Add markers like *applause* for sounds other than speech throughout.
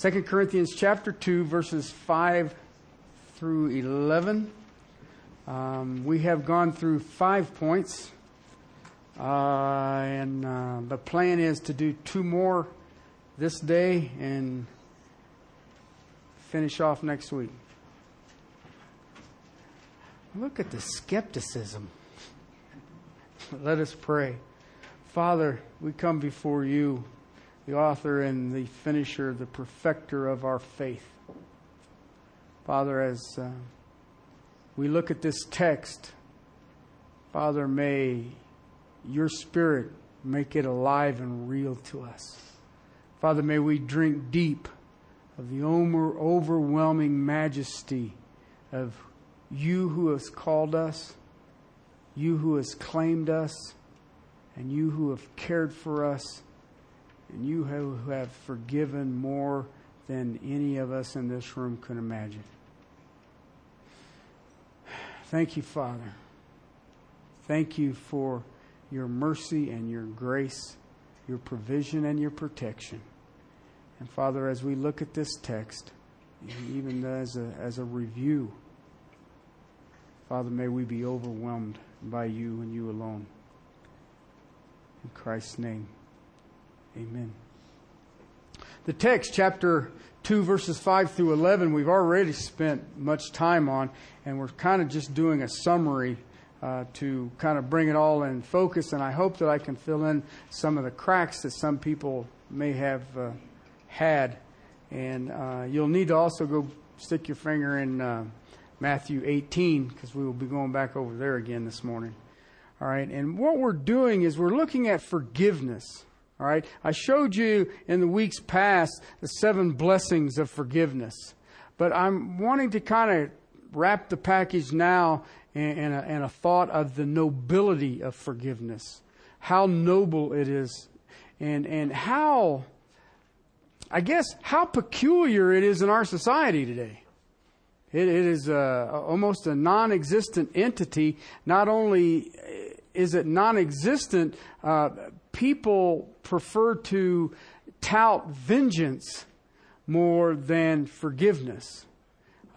2 Corinthians chapter 2, verses 5 through 11. Um, we have gone through five points, uh, and uh, the plan is to do two more this day and finish off next week. Look at the skepticism. Let us pray. Father, we come before you the author and the finisher, the perfecter of our faith. Father, as uh, we look at this text, Father, may your spirit make it alive and real to us. Father, may we drink deep of the overwhelming majesty of you who has called us, you who has claimed us, and you who have cared for us and you who have forgiven more than any of us in this room could imagine. Thank you, Father. Thank you for your mercy and your grace, your provision and your protection. And Father, as we look at this text, even as a, as a review, Father, may we be overwhelmed by you and you alone. In Christ's name. Amen. The text, chapter 2, verses 5 through 11, we've already spent much time on, and we're kind of just doing a summary uh, to kind of bring it all in focus. And I hope that I can fill in some of the cracks that some people may have uh, had. And uh, you'll need to also go stick your finger in uh, Matthew 18, because we will be going back over there again this morning. All right, and what we're doing is we're looking at forgiveness. All right. I showed you in the weeks past the seven blessings of forgiveness, but I'm wanting to kind of wrap the package now in, in, a, in a thought of the nobility of forgiveness, how noble it is, and and how, I guess, how peculiar it is in our society today. It, it is a, almost a non-existent entity. Not only is it non-existent, uh, people prefer to tout vengeance more than forgiveness.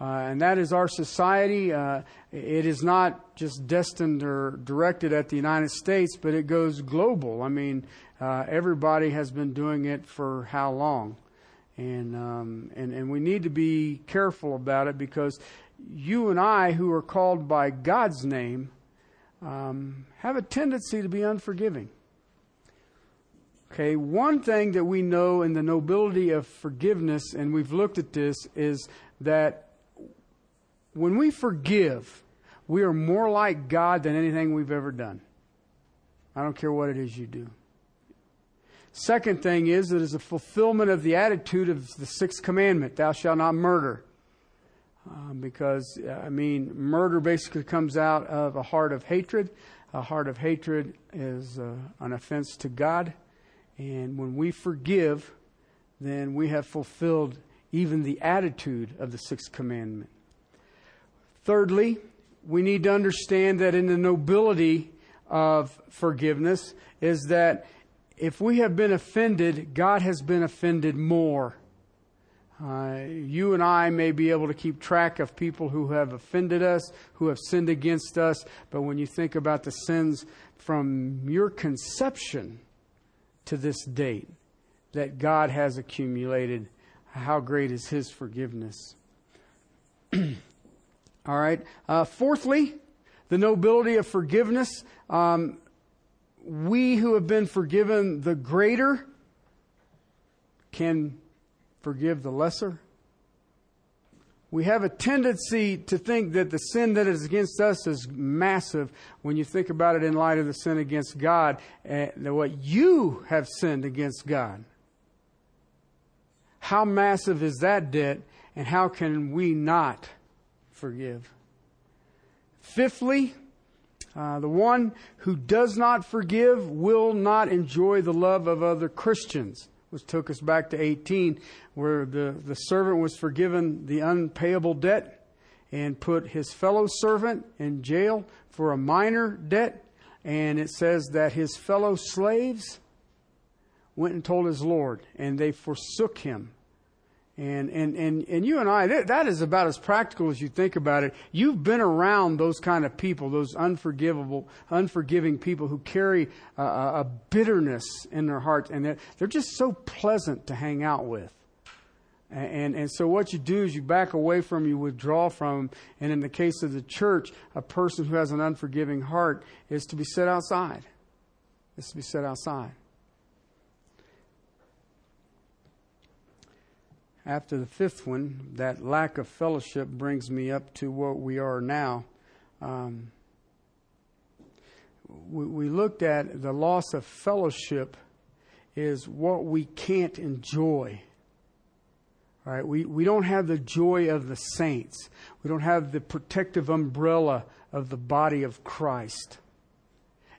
Uh, and that is our society. Uh, it is not just destined or directed at the United States, but it goes global. I mean, uh, everybody has been doing it for how long? And, um, and, and we need to be careful about it because you and I, who are called by God's name, um, have a tendency to be unforgiving. Okay, one thing that we know in the nobility of forgiveness, and we've looked at this, is that when we forgive, we are more like God than anything we've ever done. I don't care what it is you do. Second thing is that it's a fulfillment of the attitude of the sixth commandment thou shalt not murder. Um, because, I mean, murder basically comes out of a heart of hatred. A heart of hatred is uh, an offense to God. And when we forgive, then we have fulfilled even the attitude of the sixth commandment. Thirdly, we need to understand that in the nobility of forgiveness is that if we have been offended, God has been offended more. Uh, you and I may be able to keep track of people who have offended us, who have sinned against us, but when you think about the sins from your conception, to this date that God has accumulated. How great is His forgiveness? *clears throat* All right. Uh, fourthly, the nobility of forgiveness. Um, we who have been forgiven the greater can forgive the lesser we have a tendency to think that the sin that is against us is massive when you think about it in light of the sin against God, and what you have sinned against God. How massive is that debt, and how can we not forgive? Fifthly, uh, the one who does not forgive will not enjoy the love of other Christians which took us back to 18, where the, the servant was forgiven the unpayable debt and put his fellow servant in jail for a minor debt. And it says that his fellow slaves went and told his Lord, and they forsook him And, and, and, and you and I, that, that is about as practical as you think about it. You've been around those kind of people, those unforgivable, unforgiving people who carry a, a bitterness in their hearts, and they're, they're just so pleasant to hang out with. And, and so what you do is you back away from, you withdraw from, and in the case of the church, a person who has an unforgiving heart is to be set outside. Is to be set outside. After the fifth one, that lack of fellowship brings me up to what we are now. Um, we, we looked at the loss of fellowship is what we can't enjoy. Right? We, we don't have the joy of the saints. We don't have the protective umbrella of the body of Christ.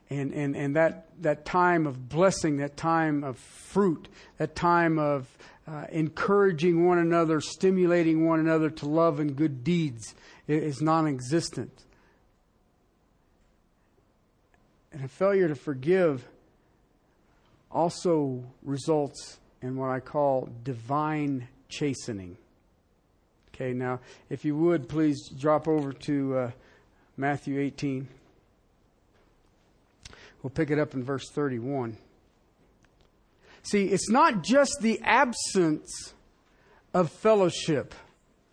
And, and, and that, that time of blessing, that time of fruit, that time of uh, encouraging one another, stimulating one another to love and good deeds is non existent. And a failure to forgive also results in what I call divine chastening. Okay, now, if you would, please drop over to uh, Matthew 18. We'll pick it up in verse 31. See, it's not just the absence of fellowship,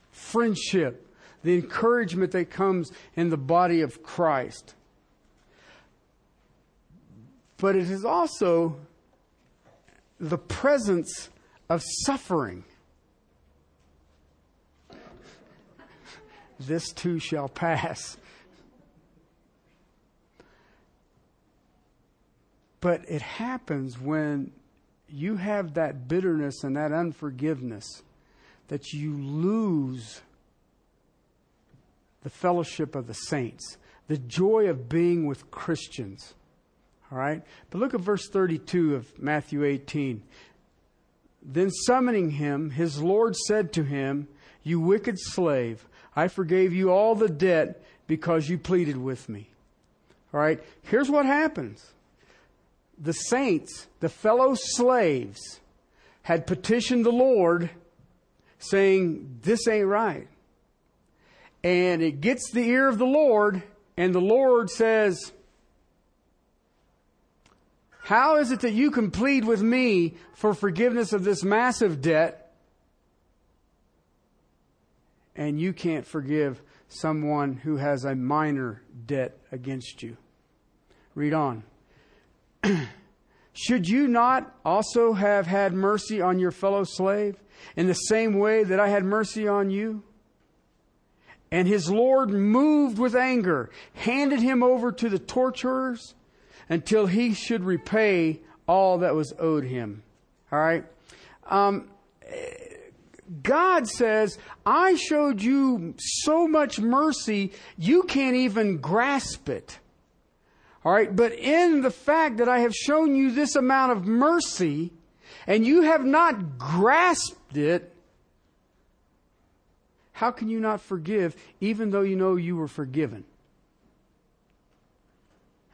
friendship, the encouragement that comes in the body of Christ, but it is also the presence of suffering. This too shall pass. But it happens when you have that bitterness and that unforgiveness that you lose the fellowship of the saints, the joy of being with Christians. All right? But look at verse 32 of Matthew 18. Then summoning him, his Lord said to him, You wicked slave, I forgave you all the debt because you pleaded with me. All right? Here's what happens the saints, the fellow slaves, had petitioned the Lord saying, This ain't right. And it gets the ear of the Lord, and the Lord says, How is it that you can plead with me for forgiveness of this massive debt, and you can't forgive someone who has a minor debt against you? Read on. *clears throat* Should you not also have had mercy on your fellow slave in the same way that I had mercy on you? And his Lord, moved with anger, handed him over to the torturers until he should repay all that was owed him. All right? Um, God says, I showed you so much mercy, you can't even grasp it. All right, but in the fact that I have shown you this amount of mercy and you have not grasped it, how can you not forgive even though you know you were forgiven?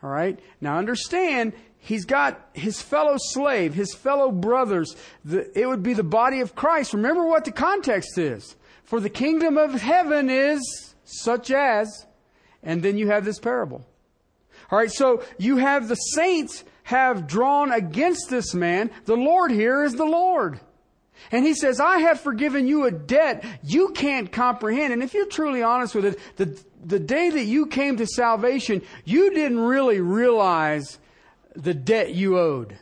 All right? Now understand, he's got his fellow slave, his fellow brothers. The, it would be the body of Christ. Remember what the context is. For the kingdom of heaven is such as, and then you have this parable. All right, so you have the saints have drawn against this man. The Lord here is the Lord. And he says, I have forgiven you a debt you can't comprehend. And if you're truly honest with it, the, the day that you came to salvation, you didn't really realize the debt you owed.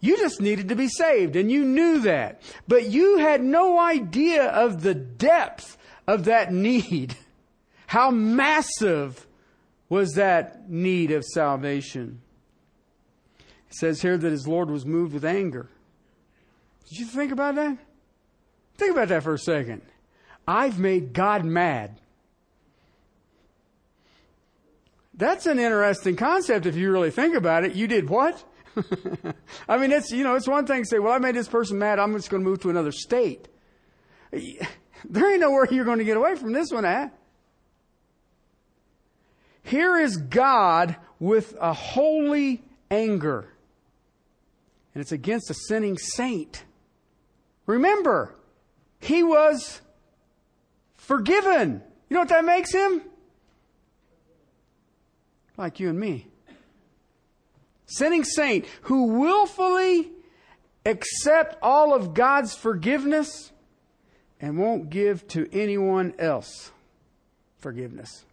You just needed to be saved and you knew that. But you had no idea of the depth of that need. How massive was that need of salvation. It says here that his Lord was moved with anger. Did you think about that? Think about that for a second. I've made God mad. That's an interesting concept if you really think about it. You did what? *laughs* I mean, it's, you know, it's one thing to say, well, I made this person mad. I'm just going to move to another state. There ain't nowhere you're going to get away from this one at. Here is God with a holy anger. And it's against a sinning saint. Remember, he was forgiven. You know what that makes him? Like you and me. Sinning saint who willfully accept all of God's forgiveness and won't give to anyone else forgiveness.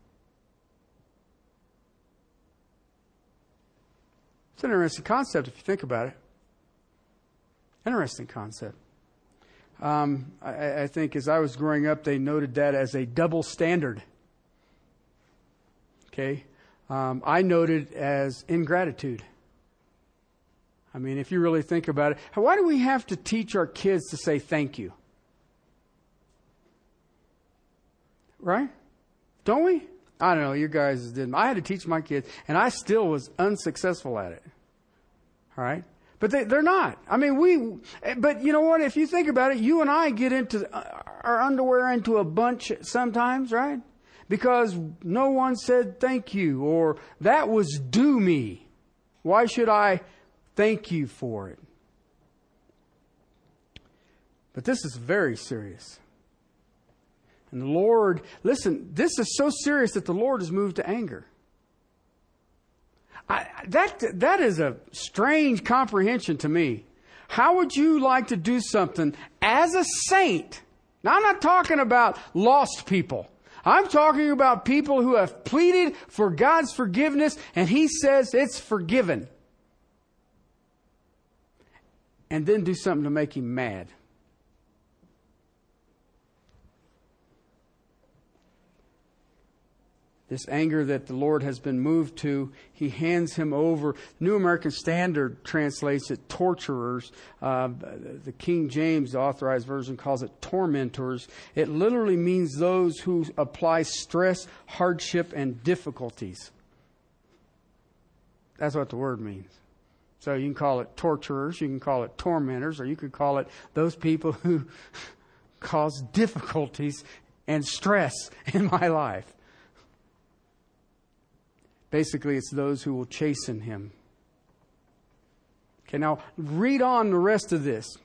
It's an interesting concept if you think about it. Interesting concept. Um, I, I, think as I was growing up, they noted that as a double standard. Okay? Um, I noted as ingratitude. I mean, if you really think about it, why do we have to teach our kids to say thank you? Right? Don't we? I don't know. You guys didn't. I had to teach my kids, and I still was unsuccessful at it. All right? But they, they're not. I mean, we, but you know what? If you think about it, you and I get into uh, our underwear into a bunch sometimes, right? Because no one said thank you or that was due me. Why should I thank you for it? But this is very serious. And the Lord, listen, this is so serious that the Lord is moved to anger. That, that is a strange comprehension to me. How would you like to do something as a saint? Now, I'm not talking about lost people. I'm talking about people who have pleaded for God's forgiveness and He says it's forgiven. And then do something to make Him mad. This anger that the Lord has been moved to, he hands him over. New American Standard translates it torturers. Uh, the King James authorized version calls it tormentors. It literally means those who apply stress, hardship, and difficulties. That's what the word means. So you can call it torturers, you can call it tormentors, or you could call it those people who *laughs* cause difficulties and stress in my life. Basically, it's those who will chasten him. Okay, now read on the rest of this.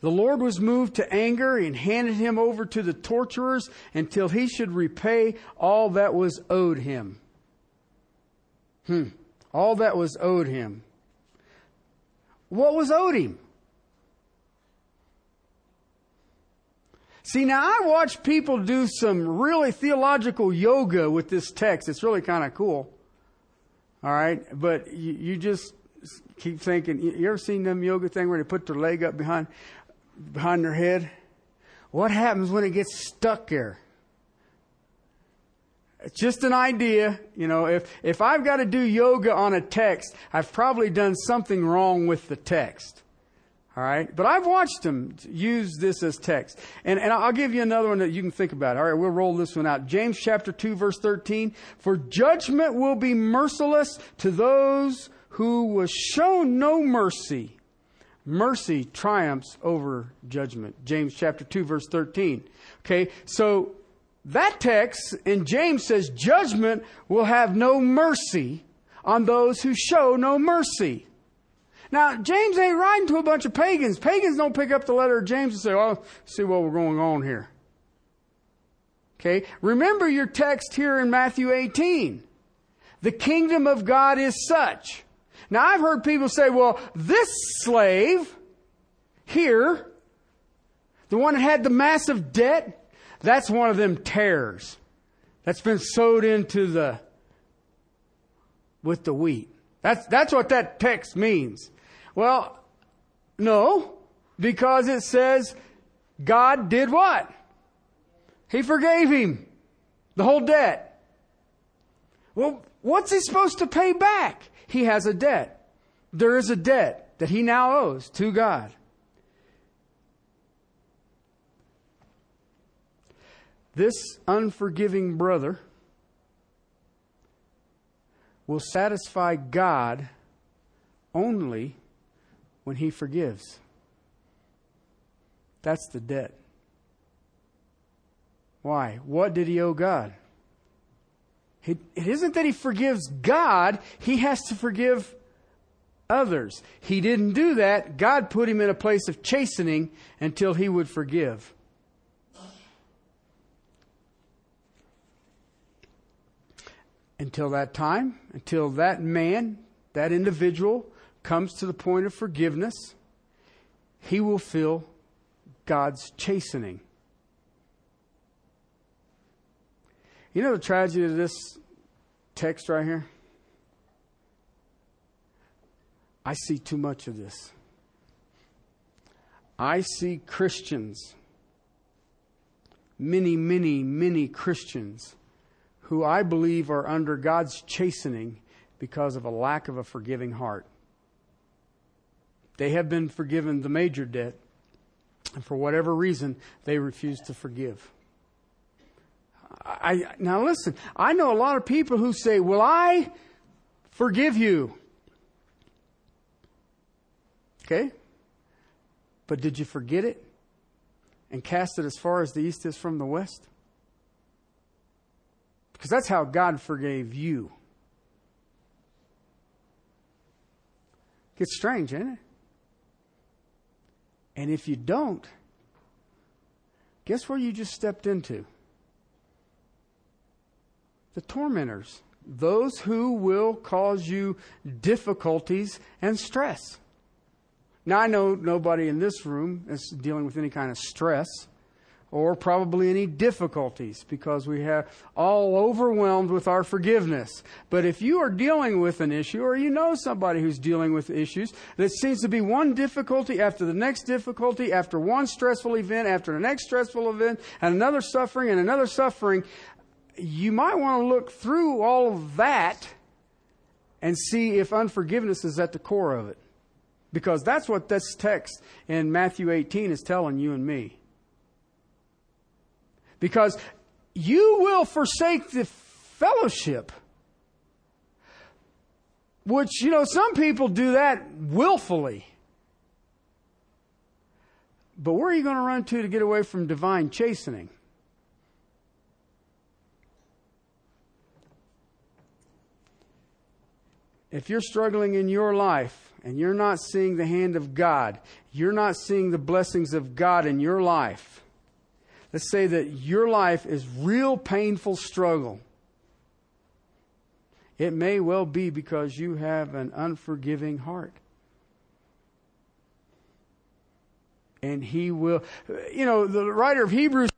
The Lord was moved to anger and handed him over to the torturers until he should repay all that was owed him. Hmm. All that was owed him. What was owed him? See, now I watch people do some really theological yoga with this text. It's really kind of cool. All right. But you, you, just keep thinking, you ever seen them yoga thing where they put their leg up behind, behind their head? What happens when it gets stuck there? It's just an idea. You know, if, if I've got to do yoga on a text, I've probably done something wrong with the text. All right. But I've watched them use this as text. And, and I'll give you another one that you can think about. All right. We'll roll this one out. James chapter 2 verse 13. For judgment will be merciless to those who was shown no mercy. Mercy triumphs over judgment. James chapter 2 verse 13. Okay. So that text in James says judgment will have no mercy on those who show no mercy. Now, James ain't writing to a bunch of pagans. Pagans don't pick up the letter of James and say, well, see what we're going on here. Okay? Remember your text here in Matthew 18. The kingdom of God is such. Now, I've heard people say, well, this slave here, the one that had the massive debt, that's one of them tares that's been sowed into the, with the wheat. That's, that's what that text means. Well, no, because it says God did what? He forgave him the whole debt. Well, what's he supposed to pay back? He has a debt. There is a debt that he now owes to God. This unforgiving brother will satisfy God only when He forgives. That's the debt. Why? What did he owe God? It isn't that he forgives God, he has to forgive others. He didn't do that. God put him in a place of chastening until he would forgive. Until that time, until that man, that individual, comes to the point of forgiveness, he will feel God's chastening. You know the tragedy of this text right here? I see too much of this. I see Christians, many, many, many Christians, who I believe are under God's chastening because of a lack of a forgiving heart. They have been forgiven the major debt, and for whatever reason, they refuse to forgive. I, now listen, I know a lot of people who say, Will I forgive you? Okay? But did you forget it and cast it as far as the east is from the west? Because that's how God forgave you. Gets strange, ain't it? And if you don't, guess where you just stepped into? The tormentors, those who will cause you difficulties and stress. Now, I know nobody in this room is dealing with any kind of stress or probably any difficulties because we have all overwhelmed with our forgiveness. But if you are dealing with an issue or you know somebody who's dealing with issues that seems to be one difficulty after the next difficulty, after one stressful event, after the next stressful event, and another suffering and another suffering, you might want to look through all of that and see if unforgiveness is at the core of it. Because that's what this text in Matthew 18 is telling you and me. Because you will forsake the fellowship. Which, you know, some people do that willfully. But where are you going to run to to get away from divine chastening? If you're struggling in your life and you're not seeing the hand of God, you're not seeing the blessings of God in your life, let's say that your life is real painful struggle. It may well be because you have an unforgiving heart. And he will, you know, the writer of Hebrews,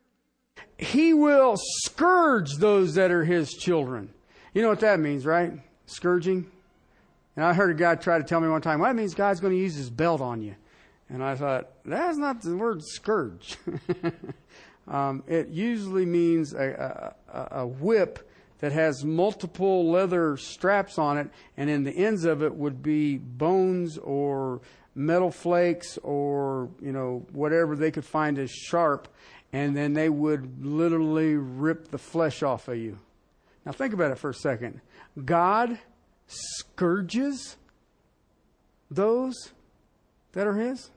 he will scourge those that are his children. You know what that means, right? Scourging. And I heard a guy try to tell me one time, well, that means God's going to use his belt on you. And I thought, that's not the word scourge. *laughs* um, it usually means a, a, a whip that has multiple leather straps on it, and in the ends of it would be bones or metal flakes or, you know, whatever they could find as sharp, and then they would literally rip the flesh off of you. Now think about it for a second. God scourges those that are His?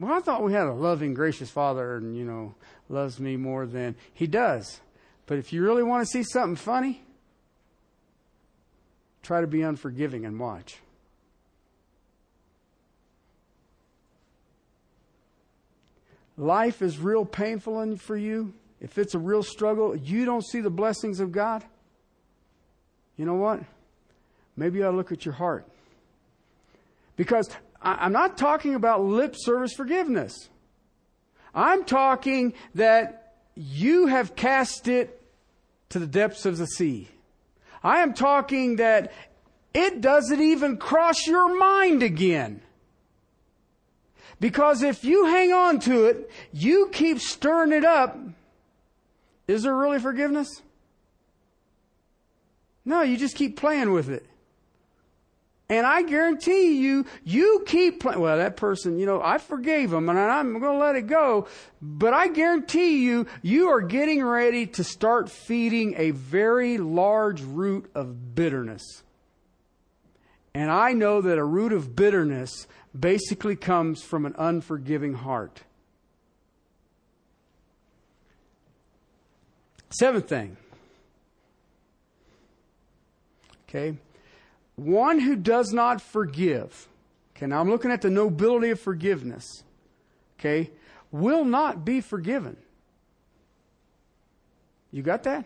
Well, I thought we had a loving, gracious Father and, you know, loves me more than He does. But if you really want to see something funny, try to be unforgiving and watch. Life is real painful for you. If it's a real struggle, you don't see the blessings of God you know what? Maybe you ought to look at your heart. Because I'm not talking about lip service forgiveness. I'm talking that you have cast it to the depths of the sea. I am talking that it doesn't even cross your mind again. Because if you hang on to it, you keep stirring it up. Is there really forgiveness? No, you just keep playing with it. And I guarantee you, you keep playing. Well, that person, you know, I forgave him and I'm going to let it go. But I guarantee you, you are getting ready to start feeding a very large root of bitterness. And I know that a root of bitterness basically comes from an unforgiving heart. Seventh thing Okay? One who does not forgive, okay, now I'm looking at the nobility of forgiveness, okay, will not be forgiven. You got that?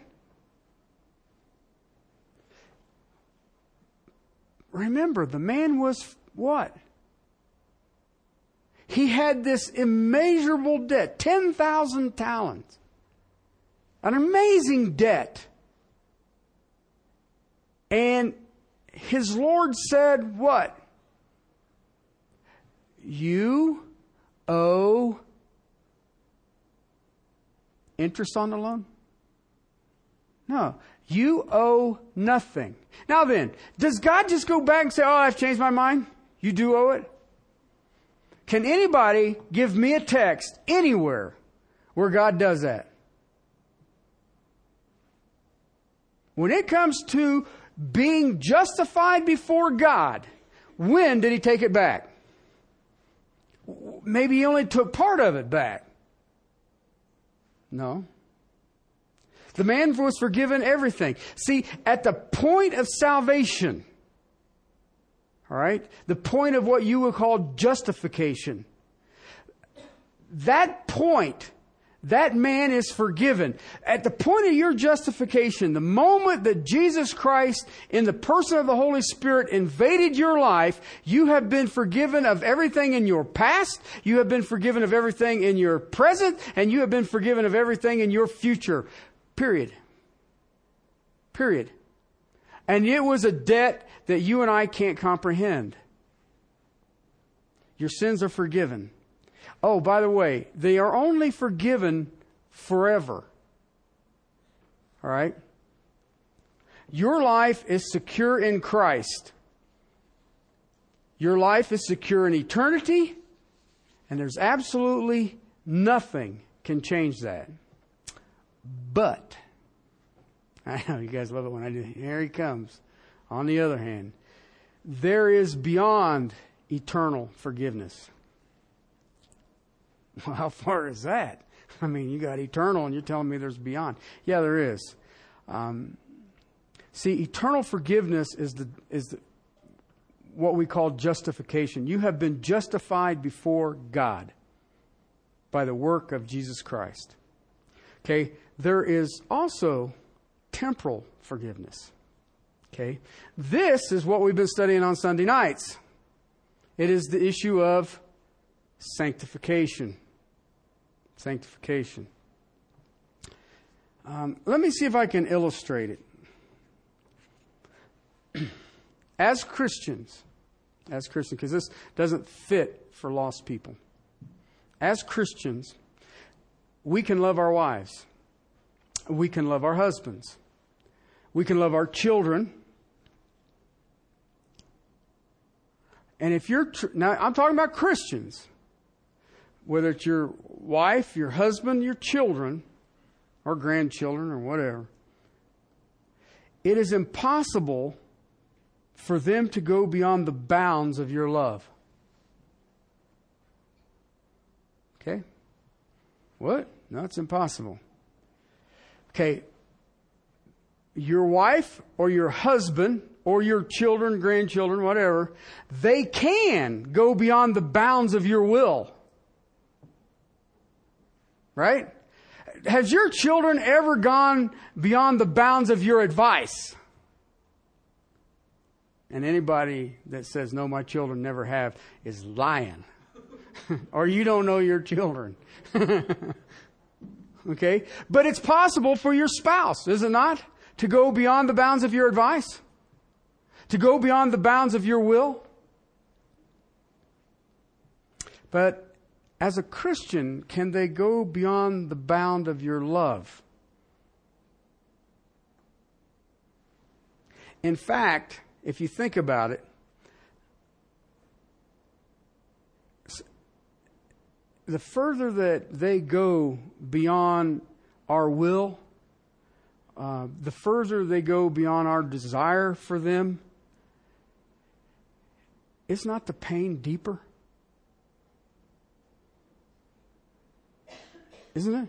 Remember, the man was what? He had this immeasurable debt 10,000 talents. An amazing debt. And his Lord said, What? You owe interest on the loan? No. You owe nothing. Now then, does God just go back and say, Oh, I've changed my mind? You do owe it? Can anybody give me a text anywhere where God does that? When it comes to being justified before God, when did he take it back? Maybe he only took part of it back. No. The man was forgiven everything. See, at the point of salvation, all right, the point of what you would call justification, that point that man is forgiven. At the point of your justification, the moment that Jesus Christ, in the person of the Holy Spirit, invaded your life, you have been forgiven of everything in your past, you have been forgiven of everything in your present, and you have been forgiven of everything in your future. Period. Period. And it was a debt that you and I can't comprehend. Your sins are forgiven. Oh, by the way, they are only forgiven forever. All right? Your life is secure in Christ. Your life is secure in eternity, and there's absolutely nothing can change that. But, *laughs* I know you guys love it when I do. Here he comes. On the other hand, there is beyond eternal forgiveness. *laughs* Well, how far is that? I mean, you got eternal and you're telling me there's beyond. Yeah, there is. Um, see, eternal forgiveness is the, is the, what we call justification. You have been justified before God by the work of Jesus Christ. Okay, there is also temporal forgiveness. Okay, this is what we've been studying on Sunday nights. It is the issue of sanctification sanctification. Um, let me see if I can illustrate it. *clears throat* as Christians, as Christians, because this doesn't fit for lost people. As Christians, we can love our wives. We can love our husbands. We can love our children. And if you're, tr- now I'm talking about Christians whether it's your wife, your husband, your children, or grandchildren, or whatever, it is impossible for them to go beyond the bounds of your love. Okay? What? No, it's impossible. Okay. Your wife or your husband or your children, grandchildren, whatever, they can go beyond the bounds of your will. Right? Has your children ever gone beyond the bounds of your advice? And anybody that says, no, my children never have, is lying. *laughs* or you don't know your children. *laughs* okay? But it's possible for your spouse, is it not? To go beyond the bounds of your advice? To go beyond the bounds of your will? But as a Christian, can they go beyond the bound of your love? In fact, if you think about it, the further that they go beyond our will, uh, the further they go beyond our desire for them, is not the pain deeper? Isn't it?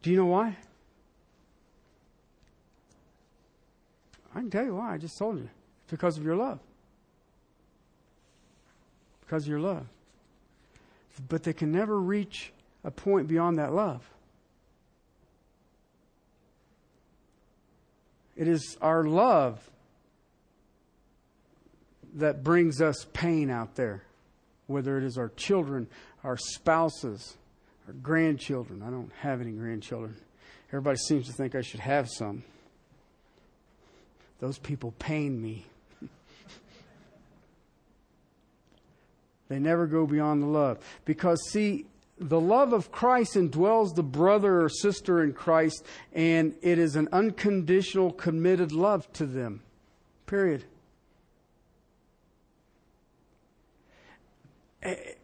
Do you know why? I can tell you why. I just told you. It's because of your love. Because of your love. But they can never reach a point beyond that love. It is our love that brings us pain out there, whether it is our children, our spouses, our grandchildren. I don't have any grandchildren. Everybody seems to think I should have some. Those people pain me. *laughs* they never go beyond the love. Because, see, the love of Christ indwells the brother or sister in Christ, and it is an unconditional, committed love to them. Period. Eh,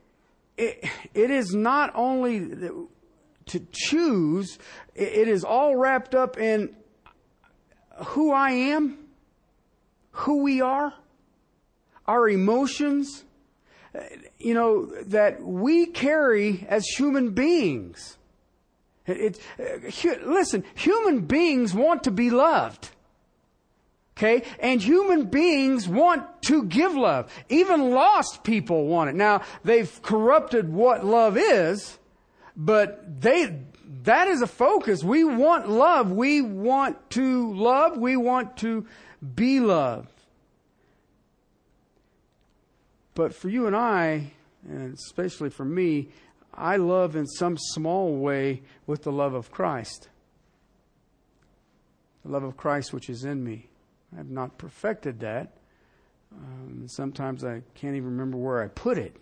It, it is not only to choose, it is all wrapped up in who I am, who we are, our emotions, you know, that we carry as human beings. It, it, uh, listen, human beings want to be loved. Okay? And human beings want to give love. Even lost people want it. Now, they've corrupted what love is, but they, that is a focus. We want love. We want to love. We want to be loved. But for you and I, and especially for me, I love in some small way with the love of Christ. The love of Christ which is in me. I have not perfected that. Um, sometimes I can't even remember where I put it.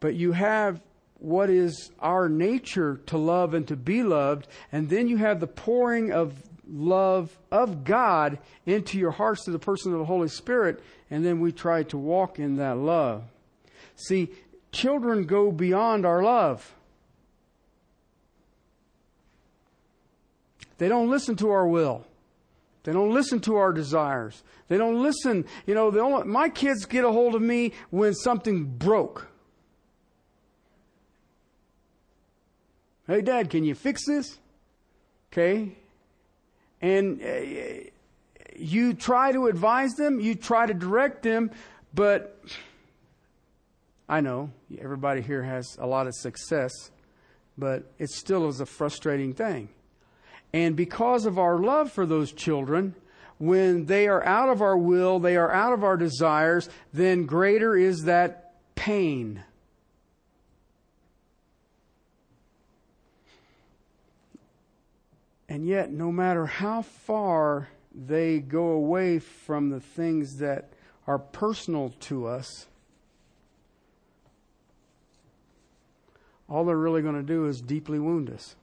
But you have what is our nature to love and to be loved, and then you have the pouring of love of God into your hearts through the person of the Holy Spirit, and then we try to walk in that love. See, children go beyond our love. They don't listen to our will. They don't listen to our desires. They don't listen. You know, only, my kids get a hold of me when something broke. Hey, Dad, can you fix this? Okay. And uh, you try to advise them, you try to direct them, but I know everybody here has a lot of success, but it still is a frustrating thing. And because of our love for those children, when they are out of our will, they are out of our desires, then greater is that pain. And yet, no matter how far they go away from the things that are personal to us, all they're really going to do is deeply wound us.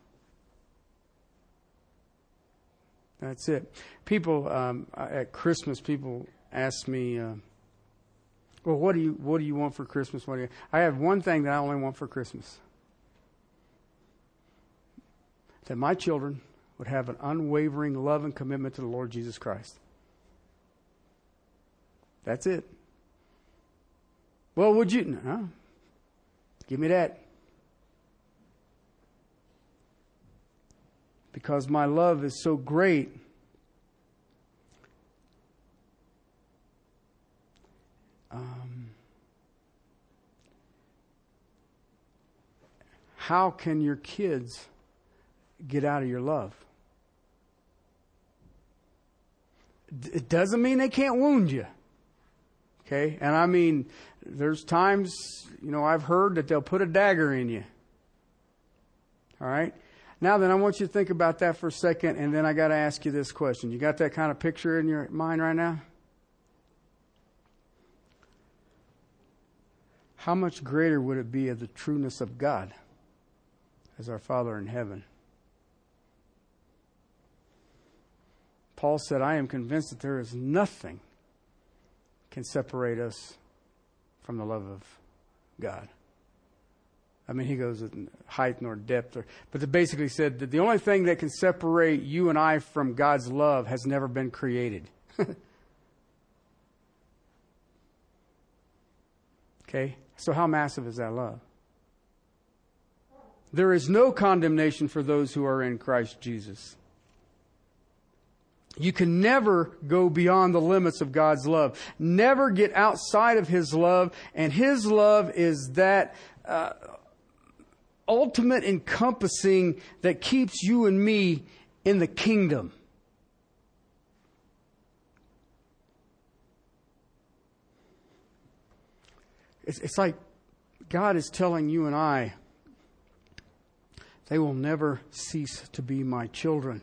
That's it. People um, at Christmas, people ask me, uh, "Well, what do you what do you want for Christmas?" What do you? I have one thing that I only want for Christmas: that my children would have an unwavering love and commitment to the Lord Jesus Christ. That's it. Well, would you? No. Give me that. Because my love is so great. Um, how can your kids get out of your love? it doesn't mean they can't wound you. Okay? And I mean, there's times, you know, I've heard that they'll put a dagger in you. All right? Now then, I want you to think about that for a second, and then I got to ask you this question. You got that kind of picture in your mind right now? How much greater would it be of the trueness of God as our Father in heaven? Paul said, I am convinced that there is nothing can separate us from the love of God. I mean, he goes height nor depth, or, but they basically said that the only thing that can separate you and I from God's love has never been created. *laughs* okay, so how massive is that love? There is no condemnation for those who are in Christ Jesus. You can never go beyond the limits of God's love. Never get outside of His love. And His love is that uh, ultimate encompassing that keeps you and me in the kingdom. It's, it's like God is telling you and I, they will never cease to be my children.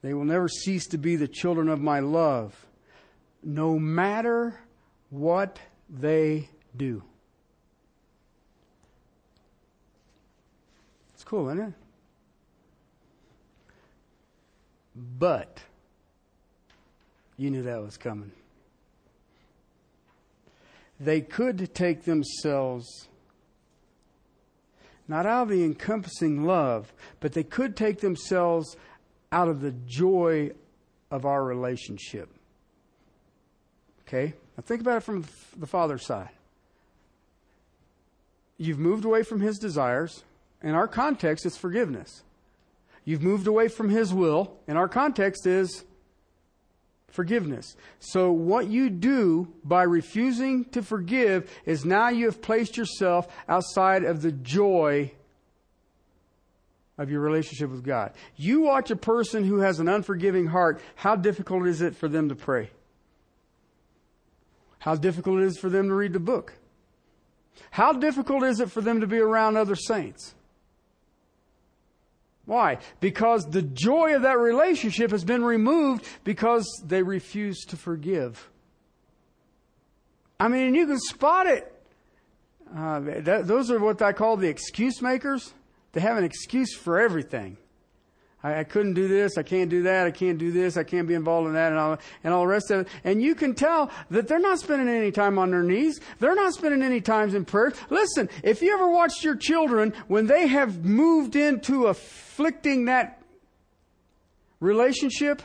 They will never cease to be the children of my love, no matter what they do. It's cool, isn't it? But you knew that was coming. They could take themselves not out of the encompassing love, but they could take themselves out of the joy of our relationship. Okay? Now think about it from the Father's side. You've moved away from His desires. In our context, it's forgiveness. You've moved away from His will. In our context, is forgiveness. So, what you do by refusing to forgive is now you have placed yourself outside of the joy of your relationship with God. You watch a person who has an unforgiving heart, how difficult is it for them to pray? How difficult it is for them to read the book? How difficult is it for them to be around other saints? Why? Because the joy of that relationship has been removed because they refuse to forgive. I mean, you can spot it. Uh, that, those are what I call the excuse makers. They have an excuse for everything. I, I, couldn't do this. I can't do that. I can't do this. I can't be involved in that and all, and all the rest of it. And you can tell that they're not spending any time on their knees. They're not spending any time in prayer. Listen, if you ever watched your children when they have moved into afflicting that relationship,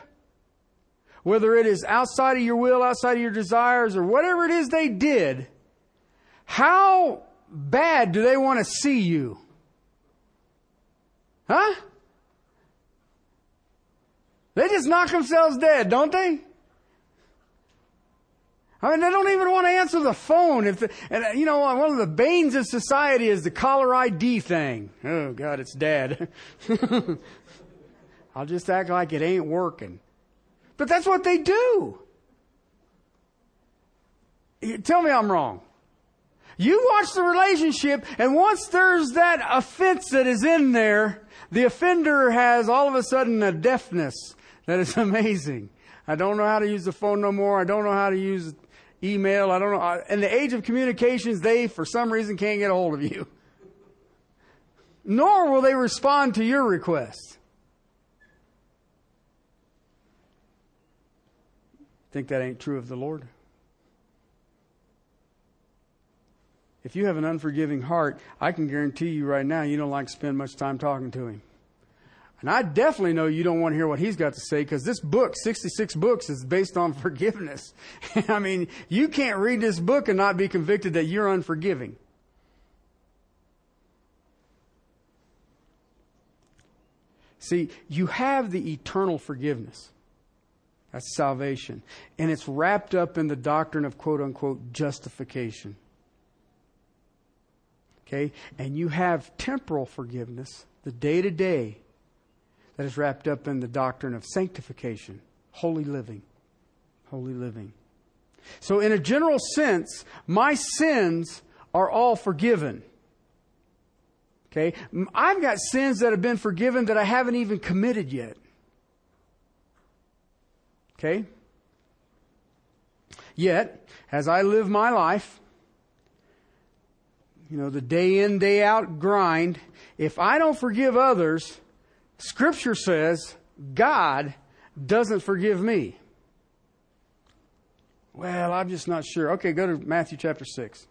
whether it is outside of your will, outside of your desires, or whatever it is they did, how bad do they want to see you? Huh? They just knock themselves dead, don't they? I mean, they don't even want to answer the phone. If the, and uh, you know, one of the banes of society is the caller ID thing. Oh God, it's dead. *laughs* I'll just act like it ain't working. But that's what they do. Tell me I'm wrong. You watch the relationship, and once there's that offense that is in there, the offender has all of a sudden a deafness that is *laughs* amazing. I don't know how to use the phone no more. I don't know how to use email. I don't know. In the age of communications, they, for some reason, can't get a hold of you. Nor will they respond to your request. Think that ain't true of the Lord? If you have an unforgiving heart, I can guarantee you right now you don't like to spend much time talking to him. And I definitely know you don't want to hear what he's got to say because this book, 66 books, is based on *laughs* forgiveness. *laughs* I mean, you can't read this book and not be convicted that you're unforgiving. See, you have the eternal forgiveness. That's salvation. And it's wrapped up in the doctrine of quote unquote justification. Okay? And you have temporal forgiveness, the day to day that is wrapped up in the doctrine of sanctification, holy living. Holy living. So, in a general sense, my sins are all forgiven. Okay? I've got sins that have been forgiven that I haven't even committed yet. Okay? Yet, as I live my life, you know, the day in, day out grind, if I don't forgive others, Scripture says God doesn't forgive me. Well, I'm just not sure. Okay, go to Matthew chapter 6.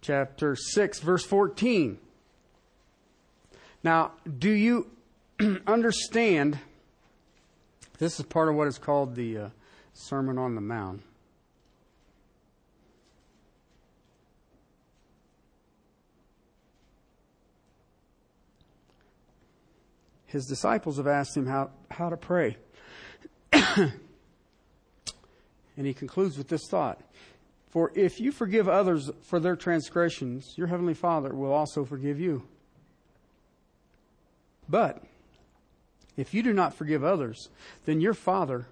Chapter 6, verse 14. Now, do you *clears throat* understand? This is part of what is called the uh, Sermon on the Mount. His disciples have asked him how, how to pray. *coughs* and he concludes with this thought For if you forgive others for their transgressions, your heavenly Father will also forgive you. But if you do not forgive others, then your Father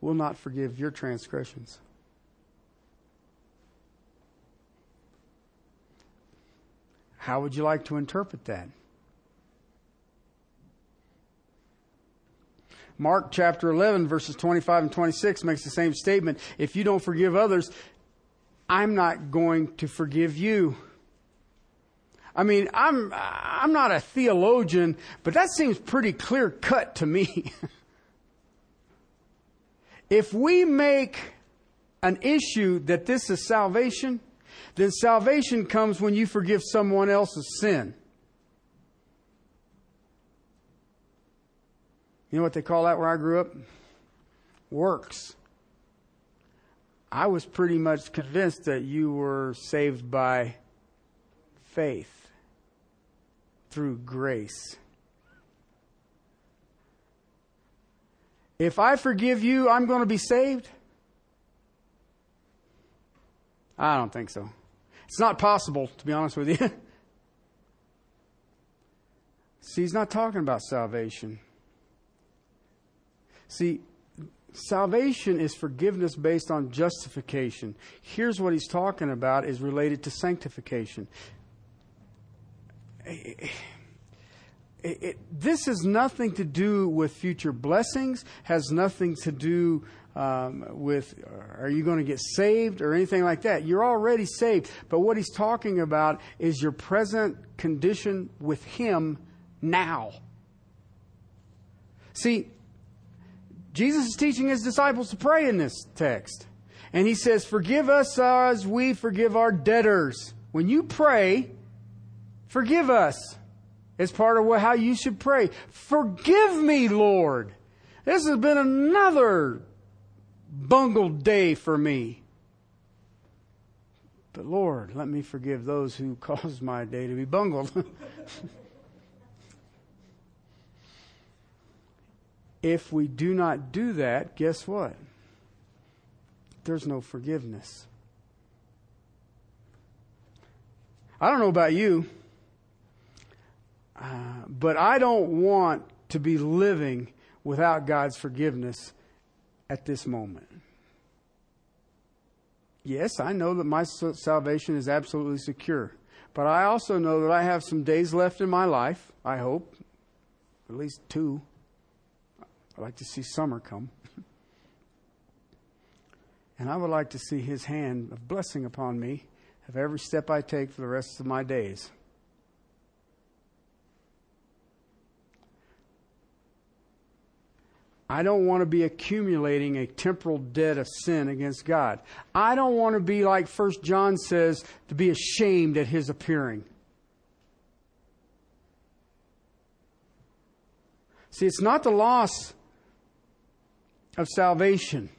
will not forgive your transgressions. How would you like to interpret that? Mark chapter 11, verses 25 and 26 makes the same statement. If you don't forgive others, I'm not going to forgive you. I mean, I'm, I'm not a theologian, but that seems pretty clear cut to me. *laughs* if we make an issue that this is salvation, then salvation comes when you forgive someone else's sin. You know what they call that where I grew up? Works. I was pretty much convinced that you were saved by faith through grace. If I forgive you, I'm going to be saved? I don't think so. It's not possible, to be honest with you. *laughs* See, he's not talking about salvation. See, salvation is forgiveness based on justification. Here's what he's talking about is related to sanctification. It, it, this has nothing to do with future blessings, has nothing to do um, with uh, are you going to get saved or anything like that. You're already saved. But what he's talking about is your present condition with him now. See, Jesus is teaching his disciples to pray in this text. And he says, Forgive us as we forgive our debtors. When you pray, forgive us. It's part of how you should pray. Forgive me, Lord. This has been another bungled day for me. But Lord, let me forgive those who *laughs* caused my day to be bungled. *laughs* If we do not do that, guess what? There's no forgiveness. I don't know about you, uh, but I don't want to be living without God's forgiveness at this moment. Yes, I know that my salvation is absolutely secure, but I also know that I have some days left in my life, I hope, at least two, I'd like to see summer come. *laughs* and I would like to see His hand of blessing upon me of every step I take for the rest of my days. I don't want to be accumulating a temporal debt of sin against God. I don't want to be like First John says to be ashamed at his appearing. See, it's not the loss of salvation.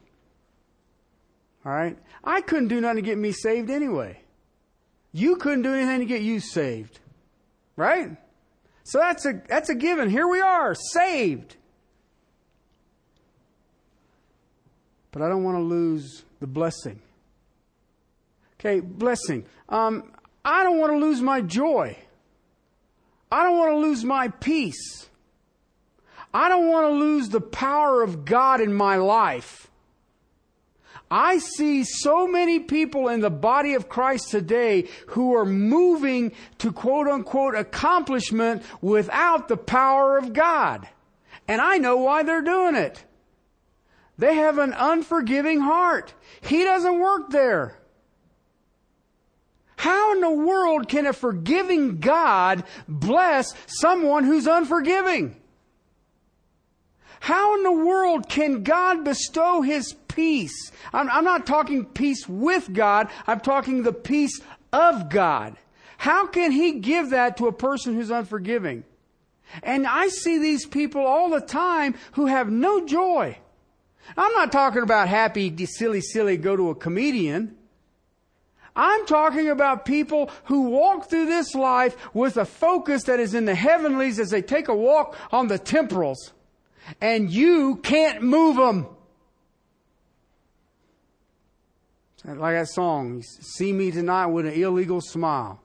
All right? I couldn't do nothing to get me saved anyway. You couldn't do anything to get you saved. Right? So that's a that's a given. Here we are, saved. But I don't want to lose the blessing. Okay, blessing. Um, I don't want to lose my joy. I don't want to lose my peace. I don't want to lose the power of God in my life. I see so many people in the body of Christ today who are moving to quote unquote accomplishment without the power of God. And I know why they're doing it. They have an unforgiving heart. He doesn't work there. How in the world can a forgiving God bless someone who's unforgiving? How in the world can God bestow His peace? I'm, I'm not talking peace with God, I'm talking the peace of God. How can He give that to a person who's unforgiving? And I see these people all the time who have no joy. I'm not talking about happy, silly, silly, go to a comedian. I'm talking about people who walk through this life with a focus that is in the heavenlies as they take a walk on the temporals. And you can't move them. Like that song, See Me Tonight with an Illegal Smile.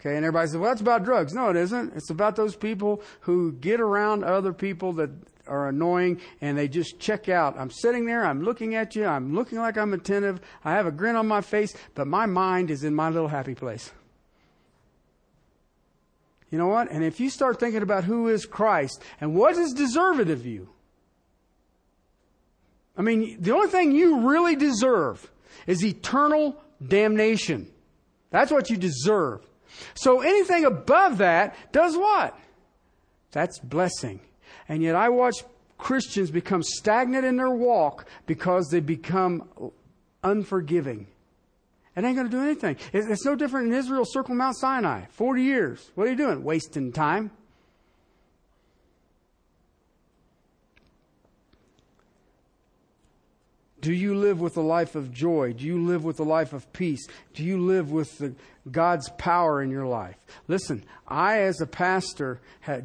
Okay, and everybody says, well, that's about drugs. No, it isn't. It's about those people who get around other people that are annoying and they just check out. I'm sitting there, I'm looking at you, I'm looking like I'm attentive, I have a grin on my face, but my mind is in my little happy place. You know what? And if you start thinking about who is Christ and what is deserved of you, I mean, the only thing you really deserve is eternal damnation. That's what you deserve. So anything above that does what? That's blessing. And yet I watch Christians become stagnant in their walk because they become unforgiving. It ain't going to do anything. It's no different in Israel circle Mount Sinai. 40 years. What are you doing? Wasting time. Do you live with a life of joy? Do you live with a life of peace? Do you live with the, God's power in your life? Listen, I, as a pastor,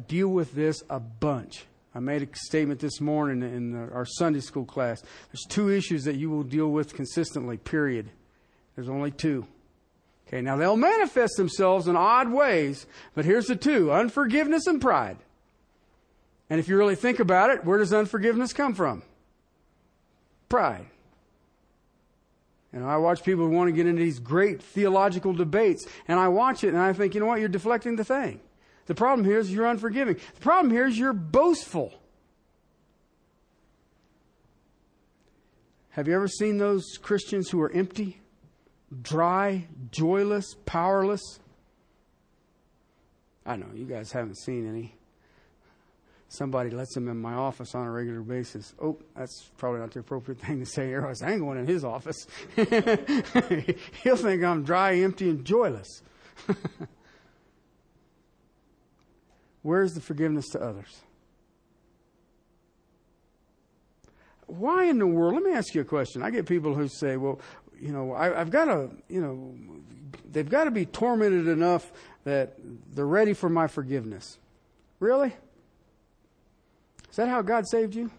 deal with this a bunch. I made a statement this morning in our Sunday school class. There's two issues that you will deal with consistently, period. There's only two. Okay, now they'll manifest themselves in odd ways, but here's the two unforgiveness and pride. And if you really think about it, where does unforgiveness come from? pride. You know, I watch people who want to get into these great theological debates, and I watch it and I think, you know what, you're deflecting the thing. The problem here is you're unforgiving. The problem here is you're boastful. Have you ever seen those Christians who are empty, dry, joyless, powerless? I know you guys haven't seen any somebody lets him in my office on a regular basis. Oh, that's probably not the appropriate thing to say here. I ain't going in his office. *laughs* He'll think I'm dry, empty, and joyless. *laughs* Where's the forgiveness to others? Why in the world? Let me ask you a question. I get people who say, well, you know, I, have got to, you know, they've got to be tormented enough that they're ready for my forgiveness. Really? Is that how God saved you?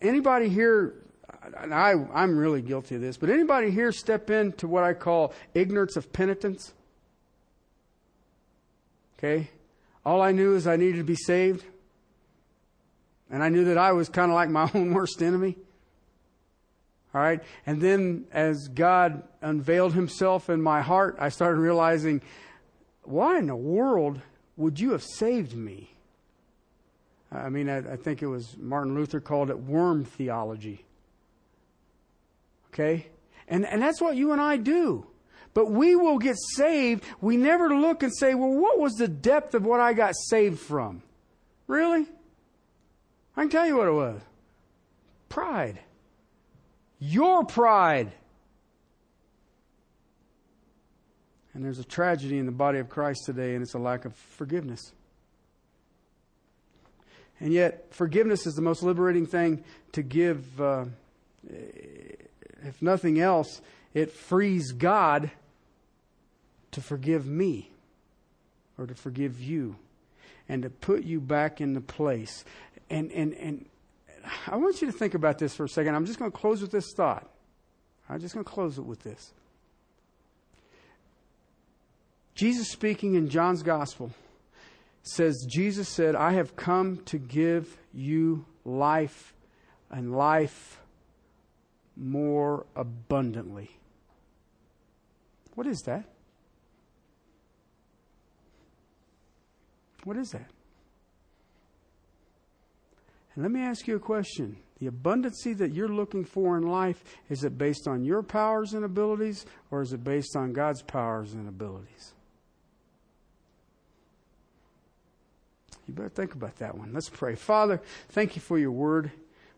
Anybody here, I, I'm really guilty of this, but anybody here step into what I call ignorance of penitence? Okay? All I knew is I needed to be saved. And I knew that I was kind of like my *laughs* own worst enemy. All right? And then as God unveiled himself in my heart, I started realizing why in the world would you have saved me? I mean, I, I think it was Martin Luther called it worm theology. Okay? And, and that's what you and I do. But we will get saved. We never look and say, well, what was the depth of what I got saved from? Really? I can tell you what it was pride. Your pride. And there's a tragedy in the body of Christ today, and it's a lack of forgiveness. And yet, forgiveness is the most liberating thing to give. Uh, if nothing else, it frees God to forgive me or to forgive you and to put you back in the place. And, and, and I want you to think about this for a second. I'm just going to close with this thought. I'm just going to close it with this. Jesus speaking in John's Gospel says, Jesus said, I have come to give you life and life more abundantly. What is that? What is that? And let me ask you a question. The abundancy that you're looking for in life, is it based on your powers and abilities, or is it based on God's powers and abilities? You better think about that one. Let's pray. Father, thank you for your word.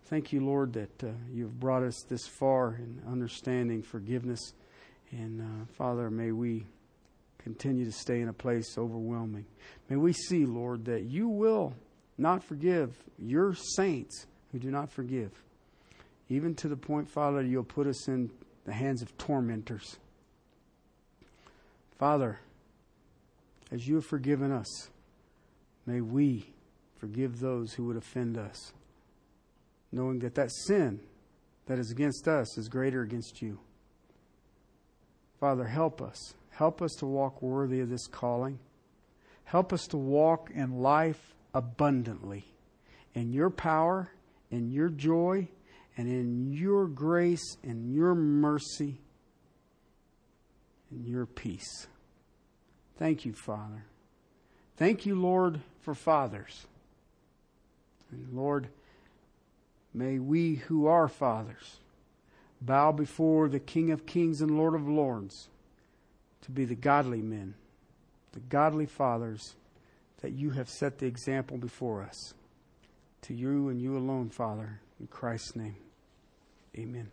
Thank you, Lord, that uh, you've brought us this far in understanding forgiveness. And uh, Father, may we continue to stay in a place overwhelming. May we see, Lord, that you will not forgive your saints who do not forgive. even to the point, Father, you'll put us in the hands of tormentors. Father, as you have forgiven us, may we forgive those who would offend us, knowing that that sin that is against us is greater against you. Father, help us. Help us to walk worthy of this calling. Help us to walk in life abundantly in your power, in your joy, and in your grace and your mercy and your peace. Thank you, Father. Thank you, Lord, for fathers. And Lord, may we who are fathers bow before the King of Kings and Lord of Lords to be the godly men, the godly fathers that you have set the example before us. To you and you alone, Father, in Christ's name, amen.